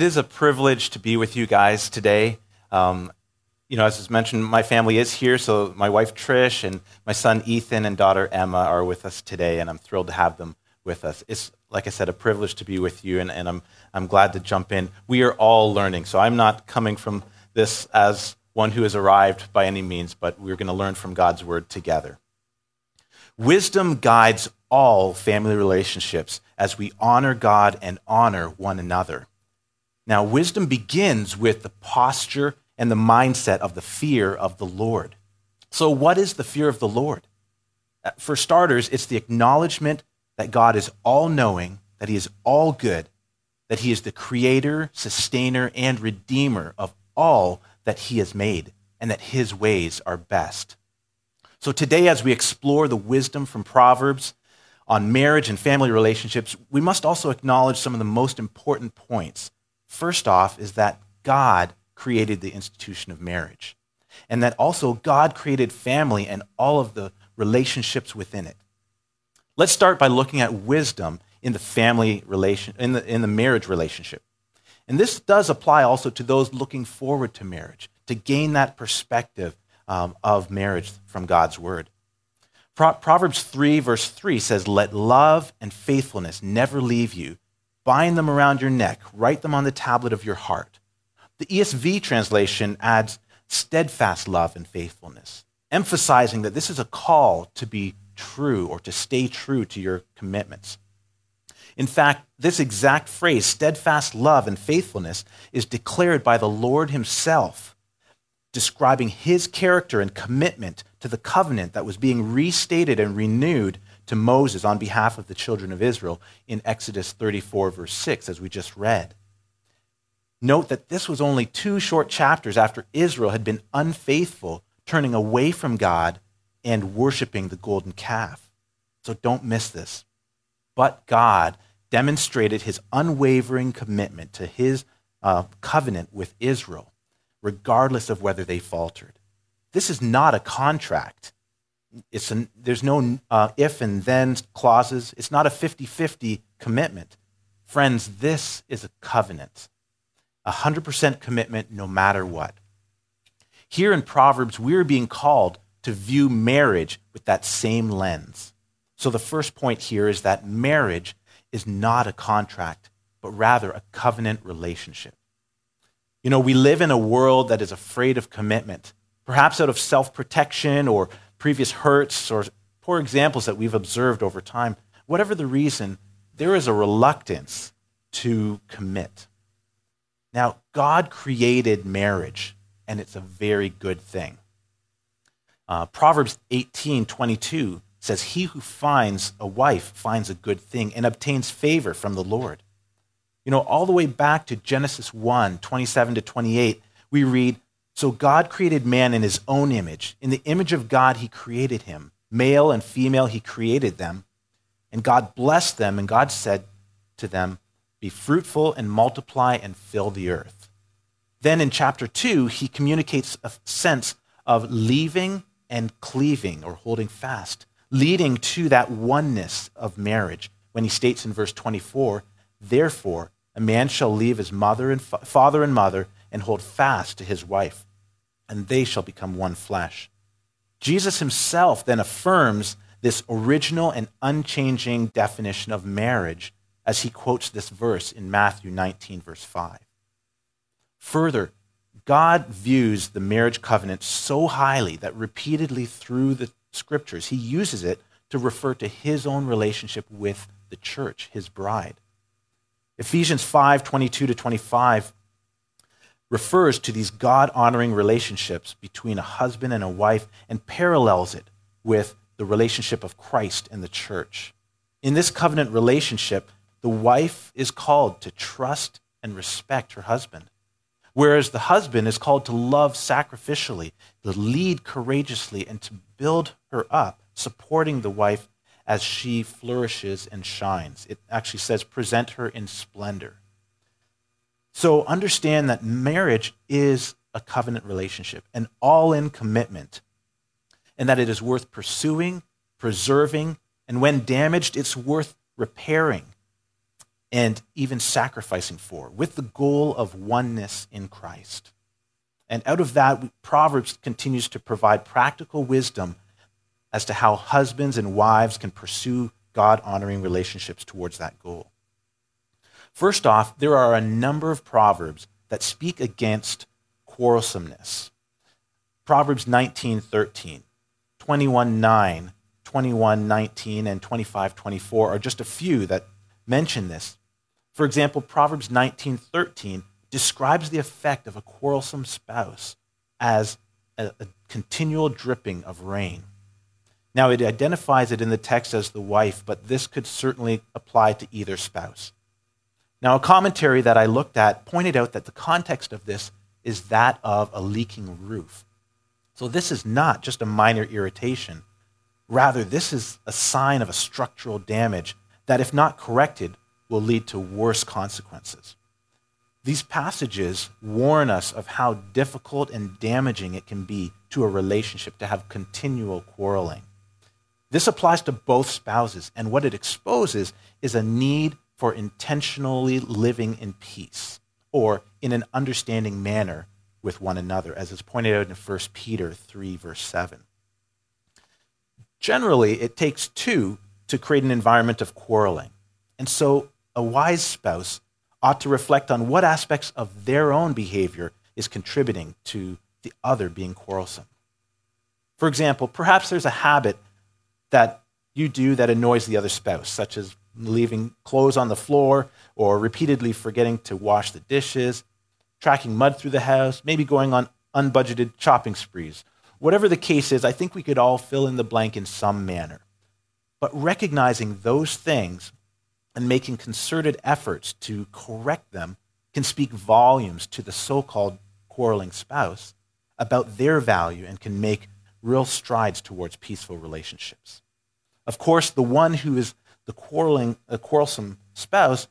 It is a privilege to be with you guys today. Um, you know, as was mentioned, my family is here, so my wife Trish and my son Ethan and daughter Emma are with us today, and I'm thrilled to have them with us. It's, like I said, a privilege to be with you, and, and I'm, I'm glad to jump in. We are all learning, so I'm not coming from this as one who has arrived by any means, but we're going to learn from God's word together. Wisdom guides all family relationships as we honor God and honor one another. Now, wisdom begins with the posture and the mindset of the fear of the Lord. So, what is the fear of the Lord? Uh, for starters, it's the acknowledgement that God is all knowing, that He is all good, that He is the creator, sustainer, and redeemer of all that He has made, and that His ways are best. So, today, as we explore the wisdom from Proverbs on marriage and family relationships, we must also acknowledge some of the most important points. First off, is that God created the institution of marriage. And that also God created family and all of the relationships within it. Let's start by looking at wisdom in the family relation in the, in the marriage relationship. And this does apply also to those looking forward to marriage, to gain that perspective um, of marriage from God's word. Pro- Proverbs 3, verse 3 says, Let love and faithfulness never leave you. Bind them around your neck, write them on the tablet of your heart. The ESV translation adds steadfast love and faithfulness, emphasizing that this is a call to be true or to stay true to your commitments. In fact, this exact phrase, steadfast love and faithfulness, is declared by the Lord Himself, describing His character and commitment to the covenant that was being restated and renewed to Moses on behalf of the children of Israel in Exodus 34, verse 6, as we just read. Note that this was only two short chapters after Israel had been unfaithful, turning away from God and worshiping the golden calf. So don't miss this. But God demonstrated his unwavering commitment to his uh, covenant with Israel, regardless of whether they faltered. This is not a contract. It's an, there's no uh, if and then clauses. It's not a 50 50 commitment. Friends, this is a covenant. 100% commitment no matter what. Here in Proverbs, we're being called to view marriage with that same lens. So the first point here is that marriage is not a contract, but rather a covenant relationship. You know, we live in a world that is afraid of commitment, perhaps out of self protection or previous hurts or poor examples that we've observed over time. Whatever the reason, there is a reluctance to commit. Now, God created marriage, and it's a very good thing. Uh, Proverbs 18 22 says, He who finds a wife finds a good thing and obtains favor from the Lord. You know, all the way back to Genesis 1 27 to 28, we read, So God created man in his own image. In the image of God, he created him. Male and female, he created them. And God blessed them, and God said to them, be fruitful and multiply and fill the earth. Then in chapter 2, he communicates a sense of leaving and cleaving or holding fast, leading to that oneness of marriage when he states in verse 24, Therefore, a man shall leave his mother and fa- father and mother and hold fast to his wife, and they shall become one flesh. Jesus himself then affirms this original and unchanging definition of marriage as he quotes this verse in Matthew 19, verse 5. Further, God views the marriage covenant so highly that repeatedly through the scriptures, he uses it to refer to his own relationship with the church, his bride. Ephesians 5 22 to 25 refers to these God honoring relationships between a husband and a wife and parallels it with the relationship of Christ and the church. In this covenant relationship, the wife is called to trust and respect her husband, whereas the husband is called to love sacrificially, to lead courageously, and to build her up, supporting the wife as she flourishes and shines. It actually says, present her in splendor. So understand that marriage is a covenant relationship, an all in commitment, and that it is worth pursuing, preserving, and when damaged, it's worth repairing and even sacrificing for, with the goal of oneness in Christ. And out of that, Proverbs continues to provide practical wisdom as to how husbands and wives can pursue God honoring relationships towards that goal. First off, there are a number of proverbs that speak against quarrelsomeness. Proverbs 19:13, 21:9, 21:19 and 25:24 are just a few that mention this. For example, Proverbs 19:13 describes the effect of a quarrelsome spouse as a, a continual dripping of rain. Now, it identifies it in the text as the wife, but this could certainly apply to either spouse. Now, a commentary that I looked at pointed out that the context of this is that of a leaking roof. So, this is not just a minor irritation. Rather, this is a sign of a structural damage that, if not corrected, will lead to worse consequences. These passages warn us of how difficult and damaging it can be to a relationship to have continual quarreling. This applies to both spouses, and what it exposes is a need for intentionally living in peace or in an understanding manner with one another, as is pointed out in 1 Peter 3, verse 7. Generally, it takes two to create an environment of quarreling. And so a wise spouse ought to reflect on what aspects of their own behavior is contributing to the other being quarrelsome. For example, perhaps there's a habit that you do that annoys the other spouse, such as leaving clothes on the floor or repeatedly forgetting to wash the dishes, tracking mud through the house, maybe going on unbudgeted shopping sprees. Whatever the case is, I think we could all fill in the blank in some manner. But recognizing those things and making concerted efforts to correct them can speak volumes to the so called quarreling spouse about their value and can make real strides towards peaceful relationships. Of course, the one who is the quarreling, a quarrelsome spouse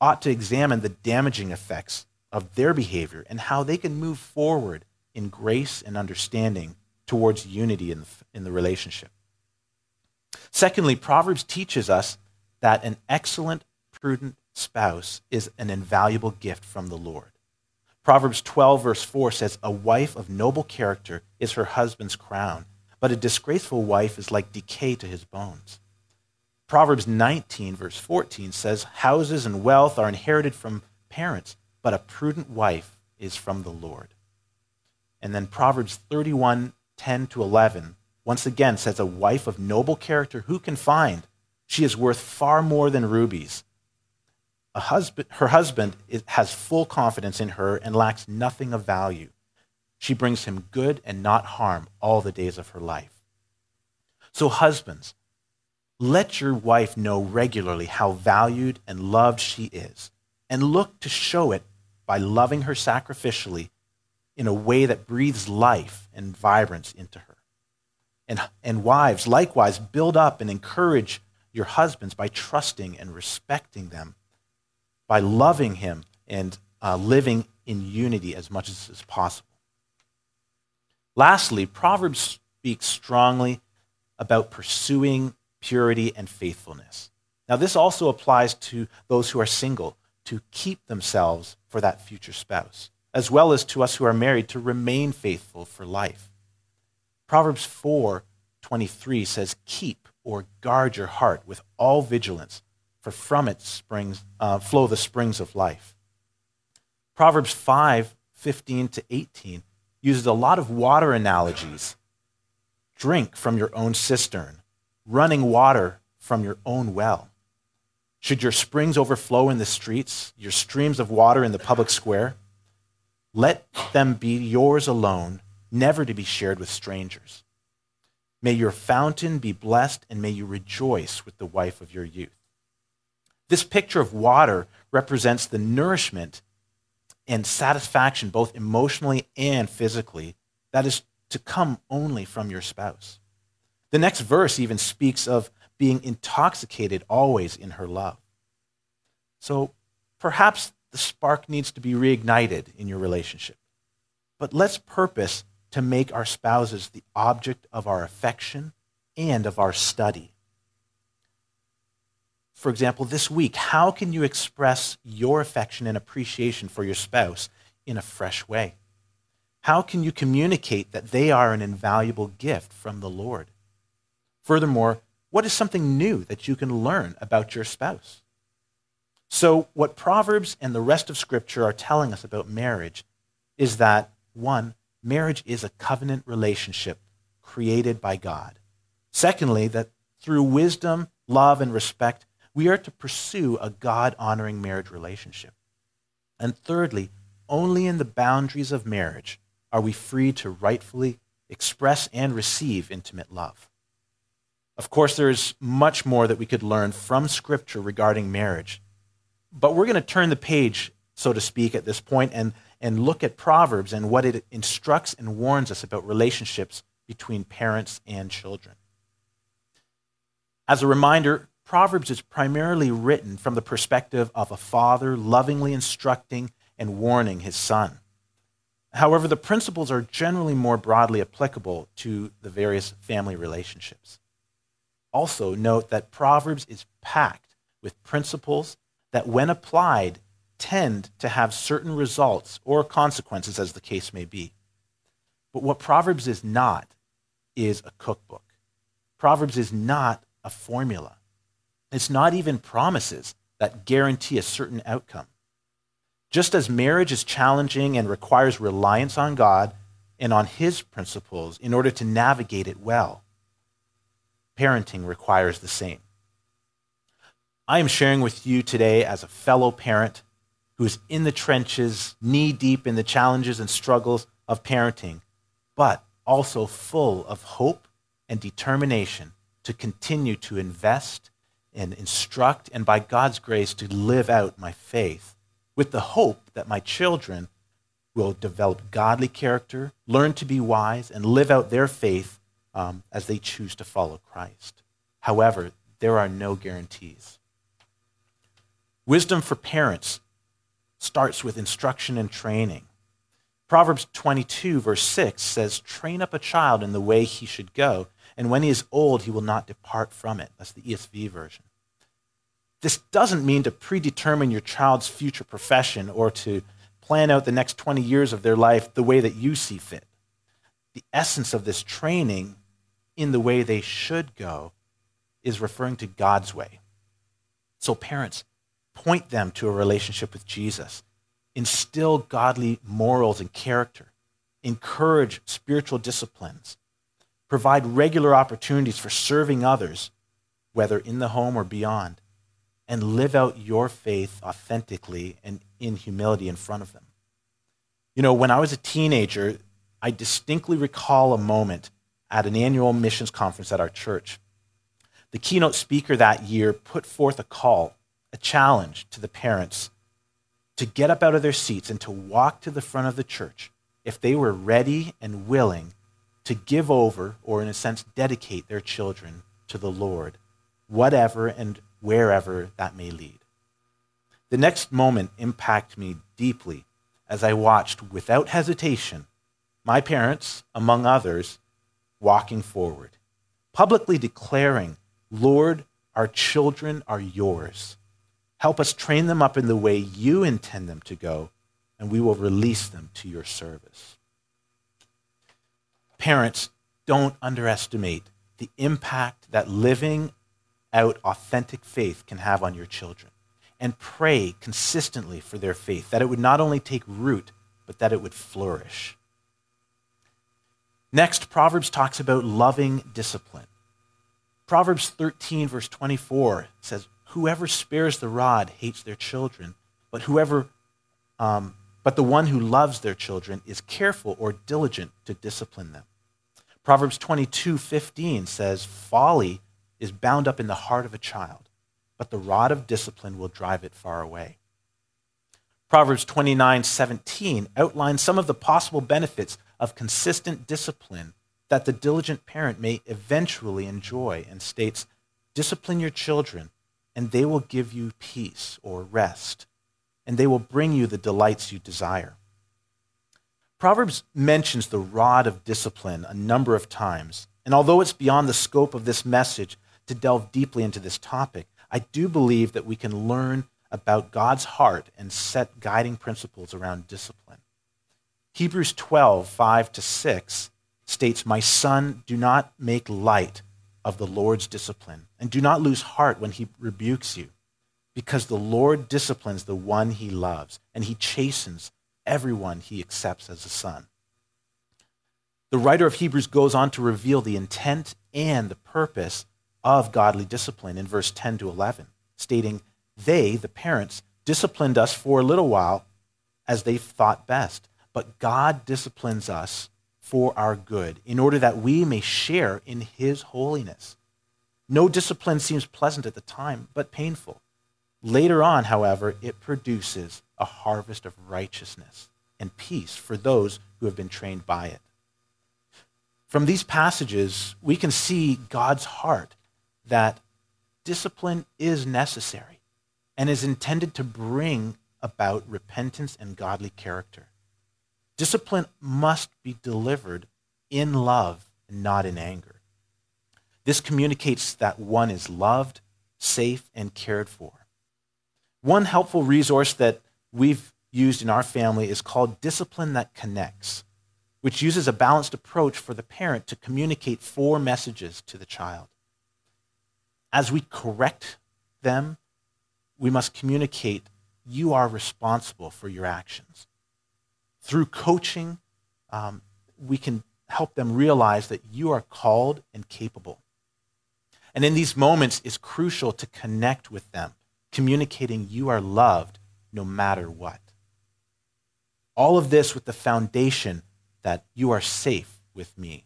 ought to examine the damaging effects of their behavior and how they can move forward in grace and understanding towards unity in the, in the relationship. Secondly, Proverbs teaches us that an excellent, prudent spouse is an invaluable gift from the Lord. Proverbs 12, verse 4 says, A wife of noble character is her husband's crown, but a disgraceful wife is like decay to his bones. Proverbs 19, verse 14 says, Houses and wealth are inherited from parents, but a prudent wife is from the Lord. And then Proverbs 31, 10 to 11, once again says, A wife of noble character, who can find? She is worth far more than rubies. Husband, her husband has full confidence in her and lacks nothing of value. She brings him good and not harm all the days of her life. So, husbands, let your wife know regularly how valued and loved she is, and look to show it by loving her sacrificially in a way that breathes life and vibrance into her. And, and wives, likewise, build up and encourage your husbands by trusting and respecting them, by loving him and uh, living in unity as much as is possible. Lastly, Proverbs speaks strongly about pursuing purity and faithfulness. Now, this also applies to those who are single to keep themselves for that future spouse, as well as to us who are married to remain faithful for life. Proverbs 4 23 says, Keep or guard your heart with all vigilance, for from it springs, uh, flow the springs of life. Proverbs 5 15 to 18 uses a lot of water analogies. Drink from your own cistern, running water from your own well. Should your springs overflow in the streets, your streams of water in the public square? Let them be yours alone, never to be shared with strangers. May your fountain be blessed, and may you rejoice with the wife of your youth. This picture of water represents the nourishment and satisfaction, both emotionally and physically, that is to come only from your spouse. The next verse even speaks of being intoxicated always in her love. So perhaps the spark needs to be reignited in your relationship. But let's purpose to make our spouses the object of our affection and of our study. for example, this week, how can you express your affection and appreciation for your spouse in a fresh way? How can you communicate that they are an invaluable gift from the Lord? Furthermore, what is something new that you can learn about your spouse? So, what Proverbs and the rest of Scripture are telling us about marriage is that, one, marriage is a covenant relationship created by God. Secondly, that through wisdom, love, and respect, we are to pursue a God honoring marriage relationship. And thirdly, only in the boundaries of marriage are we free to rightfully express and receive intimate love. Of course, there's much more that we could learn from Scripture regarding marriage. But we're going to turn the page, so to speak, at this point and, and look at Proverbs and what it instructs and warns us about relationships between parents and children. As a reminder, Proverbs is primarily written from the perspective of a father lovingly instructing and warning his son. However, the principles are generally more broadly applicable to the various family relationships. Also, note that Proverbs is packed with principles that, when applied, tend to have certain results or consequences, as the case may be. But what Proverbs is not is a cookbook. Proverbs is not a formula. It's not even promises that guarantee a certain outcome. Just as marriage is challenging and requires reliance on God and on His principles in order to navigate it well, parenting requires the same. I am sharing with you today as a fellow parent who is in the trenches, knee deep in the challenges and struggles of parenting, but also full of hope and determination to continue to invest and instruct, and by God's grace, to live out my faith with the hope that my children will develop godly character, learn to be wise, and live out their faith um, as they choose to follow Christ. However, there are no guarantees. Wisdom for parents starts with instruction and training. Proverbs 22, verse 6 says, Train up a child in the way he should go, and when he is old, he will not depart from it. That's the ESV version. This doesn't mean to predetermine your child's future profession or to plan out the next 20 years of their life the way that you see fit. The essence of this training in the way they should go is referring to God's way. So, parents, point them to a relationship with Jesus, instill godly morals and character, encourage spiritual disciplines, provide regular opportunities for serving others, whether in the home or beyond, and live out your faith authentically and in humility in front of them. You know, when I was a teenager, I distinctly recall a moment at an annual missions conference at our church. The keynote speaker that year put forth a call a challenge to the parents to get up out of their seats and to walk to the front of the church if they were ready and willing to give over, or in a sense, dedicate their children to the Lord, whatever and wherever that may lead. The next moment impacted me deeply as I watched, without hesitation, my parents, among others, walking forward, publicly declaring, Lord, our children are yours. Help us train them up in the way you intend them to go, and we will release them to your service. Parents, don't underestimate the impact that living out authentic faith can have on your children. And pray consistently for their faith, that it would not only take root, but that it would flourish. Next, Proverbs talks about loving discipline. Proverbs 13, verse 24 says, Whoever spares the rod hates their children, but whoever, um, but the one who loves their children is careful or diligent to discipline them. Proverbs 22, 15 says, Folly is bound up in the heart of a child, but the rod of discipline will drive it far away. Proverbs 29, 17 outlines some of the possible benefits of consistent discipline that the diligent parent may eventually enjoy and states, Discipline your children and they will give you peace or rest, and they will bring you the delights you desire. Proverbs mentions the rod of discipline a number of times, and although it's beyond the scope of this message to delve deeply into this topic, I do believe that we can learn about God's heart and set guiding principles around discipline. Hebrews 12, 5 to 6 states, My son, do not make light of the Lord's discipline, and do not lose heart when he rebukes you, because the Lord disciplines the one he loves, and he chastens everyone he accepts as a son. The writer of Hebrews goes on to reveal the intent and the purpose of godly discipline in verse 10 to 11, stating, They, the parents, disciplined us for a little while as they thought best, but God disciplines us for our good, in order that we may share in his holiness. No discipline seems pleasant at the time, but painful. Later on, however, it produces a harvest of righteousness and peace for those who have been trained by it. From these passages, we can see God's heart that discipline is necessary and is intended to bring about repentance and godly character. Discipline must be delivered in love and not in anger. This communicates that one is loved, safe, and cared for. One helpful resource that we've used in our family is called Discipline That Connects, which uses a balanced approach for the parent to communicate four messages to the child. As we correct them, we must communicate you are responsible for your actions. Through coaching, um, we can help them realize that you are called and capable. And in these moments, it's crucial to connect with them, communicating you are loved no matter what. All of this with the foundation that you are safe with me.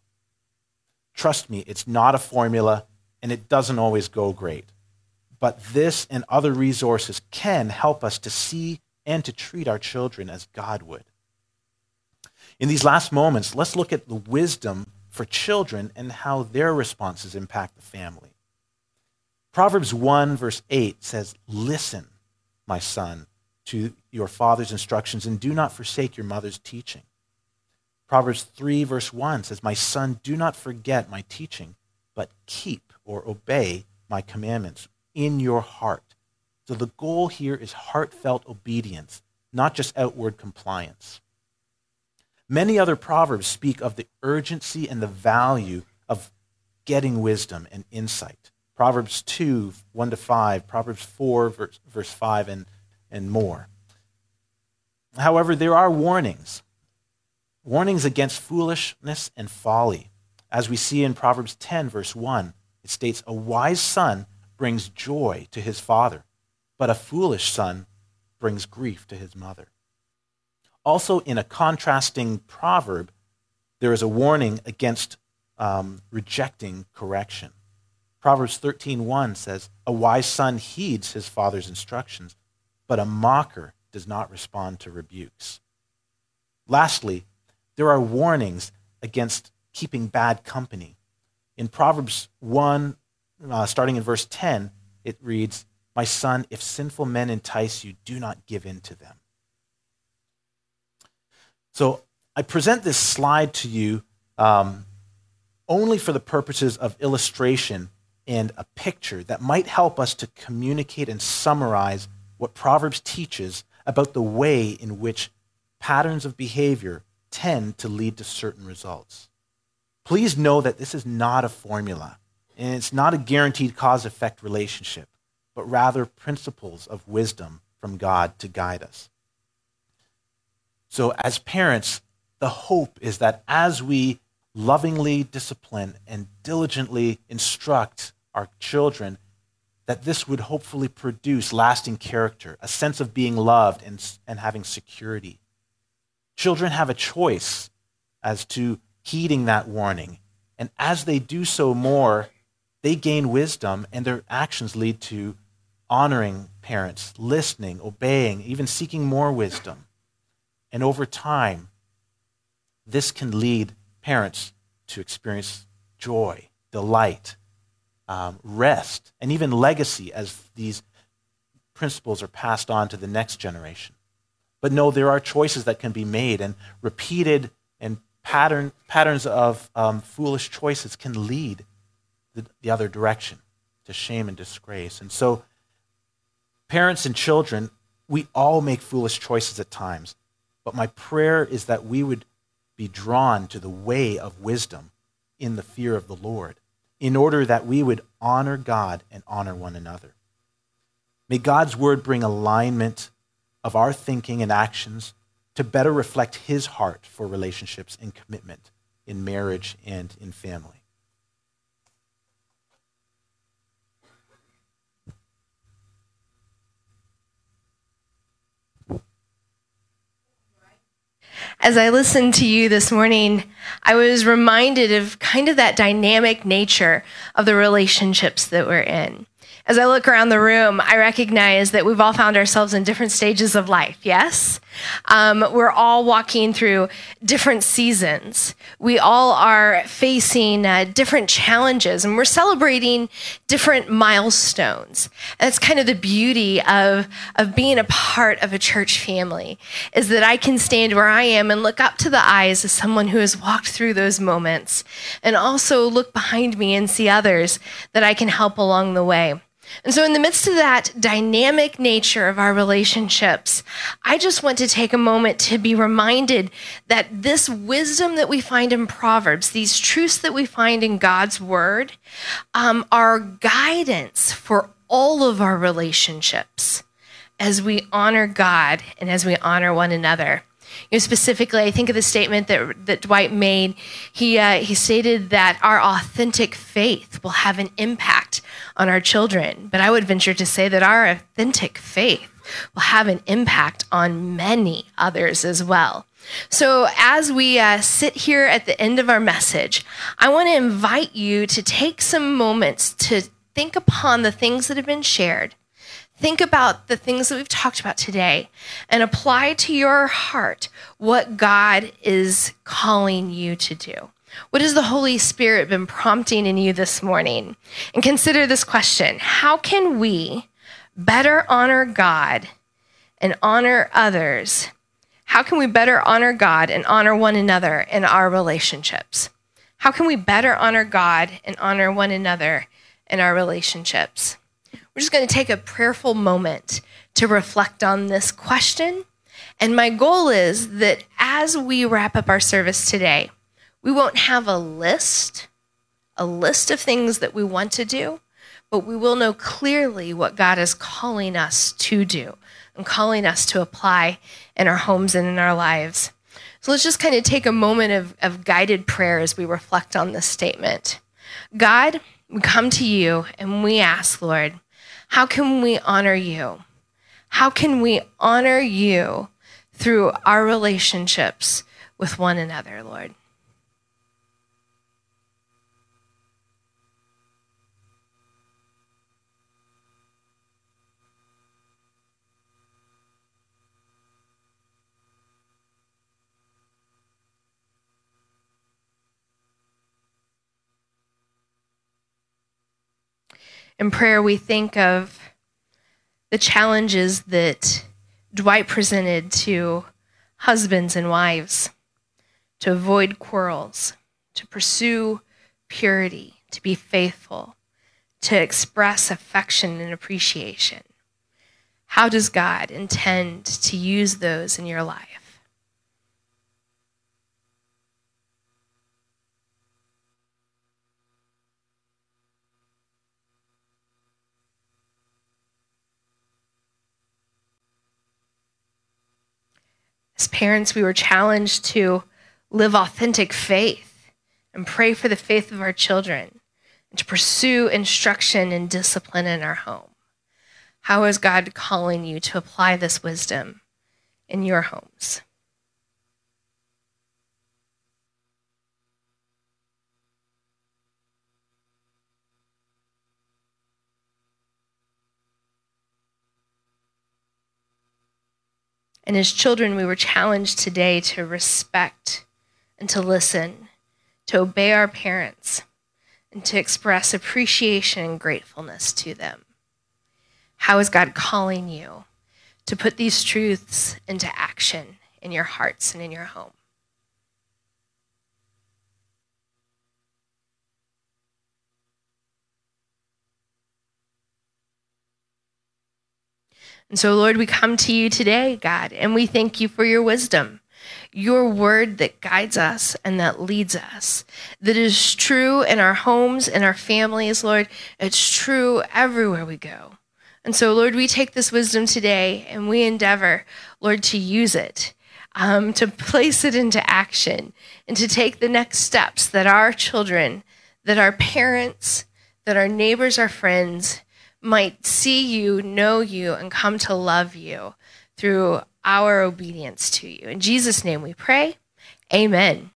Trust me, it's not a formula and it doesn't always go great. But this and other resources can help us to see and to treat our children as God would. In these last moments, let's look at the wisdom for children and how their responses impact the family. Proverbs 1, verse 8 says, Listen, my son, to your father's instructions, and do not forsake your mother's teaching. Proverbs 3, verse 1 says, My son, do not forget my teaching, but keep or obey my commandments in your heart. So the goal here is heartfelt obedience, not just outward compliance. Many other proverbs speak of the urgency and the value of getting wisdom and insight. Proverbs 2, 1 to 5, Proverbs 4, verse, verse 5, and, and more. However, there are warnings warnings against foolishness and folly. As we see in Proverbs 10, verse 1, it states, A wise son brings joy to his father, but a foolish son brings grief to his mother. Also, in a contrasting proverb, there is a warning against um, rejecting correction. Proverbs 13:1 says, "A wise son heeds his father's instructions, but a mocker does not respond to rebukes." Lastly, there are warnings against keeping bad company. In Proverbs 1, uh, starting in verse 10, it reads, My son, if sinful men entice you, do not give in to them. So I present this slide to you um, only for the purposes of illustration and a picture that might help us to communicate and summarize what Proverbs teaches about the way in which patterns of behavior tend to lead to certain results. Please know that this is not a formula, and it's not a guaranteed cause effect relationship, but rather principles of wisdom from God to guide us. So, as parents, the hope is that as we lovingly discipline and diligently instruct our children, that this would hopefully produce lasting character, a sense of being loved and, and having security. Children have a choice as to heeding that warning. And as they do so more, they gain wisdom, and their actions lead to honoring parents, listening, obeying, even seeking more wisdom. And over time, this can lead parents to experience joy, delight, um, rest, and even legacy as these principles are passed on to the next generation. But no, there are choices that can be made, and repeated and pattern, patterns of um, foolish choices can lead the, the other direction to shame and disgrace. And so Parents and children, we all make foolish choices at times, but my prayer is that we would be drawn to the way of wisdom in the fear of the Lord, in order that we would honor God and honor one another. May God's word bring alignment of our thinking and actions to better reflect his heart for relationships and commitment in marriage and in family. As I listened to you this morning, I was reminded of kind of that dynamic nature of the relationships that we're in. As I look around the room, I recognize that we've all found ourselves in different stages of life, yes? Um, we're all walking through different seasons. We all are facing uh, different challenges and we're celebrating different milestones. And that's kind of the beauty of, of being a part of a church family, is that I can stand where I am and look up to the eyes of someone who has walked through those moments and also look behind me and see others that I can help along the way. And so, in the midst of that dynamic nature of our relationships, I just want to take a moment to be reminded that this wisdom that we find in Proverbs, these truths that we find in God's word, um, are guidance for all of our relationships as we honor God and as we honor one another. You know, specifically, I think of the statement that, that Dwight made. He, uh, he stated that our authentic faith will have an impact on our children. But I would venture to say that our authentic faith will have an impact on many others as well. So, as we uh, sit here at the end of our message, I want to invite you to take some moments to think upon the things that have been shared Think about the things that we've talked about today and apply to your heart what God is calling you to do. What has the Holy Spirit been prompting in you this morning? And consider this question How can we better honor God and honor others? How can we better honor God and honor one another in our relationships? How can we better honor God and honor one another in our relationships? We're just going to take a prayerful moment to reflect on this question. And my goal is that as we wrap up our service today, we won't have a list, a list of things that we want to do, but we will know clearly what God is calling us to do and calling us to apply in our homes and in our lives. So let's just kind of take a moment of, of guided prayer as we reflect on this statement. God, we come to you and we ask, Lord, how can we honor you? How can we honor you through our relationships with one another, Lord? In prayer, we think of the challenges that Dwight presented to husbands and wives to avoid quarrels, to pursue purity, to be faithful, to express affection and appreciation. How does God intend to use those in your life? As parents, we were challenged to live authentic faith and pray for the faith of our children and to pursue instruction and discipline in our home. How is God calling you to apply this wisdom in your homes? And as children, we were challenged today to respect and to listen, to obey our parents, and to express appreciation and gratefulness to them. How is God calling you to put these truths into action in your hearts and in your home? And so, Lord, we come to you today, God, and we thank you for your wisdom, your word that guides us and that leads us, that is true in our homes, in our families, Lord. It's true everywhere we go. And so, Lord, we take this wisdom today and we endeavor, Lord, to use it, um, to place it into action, and to take the next steps that our children, that our parents, that our neighbors, our friends might see you, know you, and come to love you through our obedience to you. In Jesus' name we pray. Amen.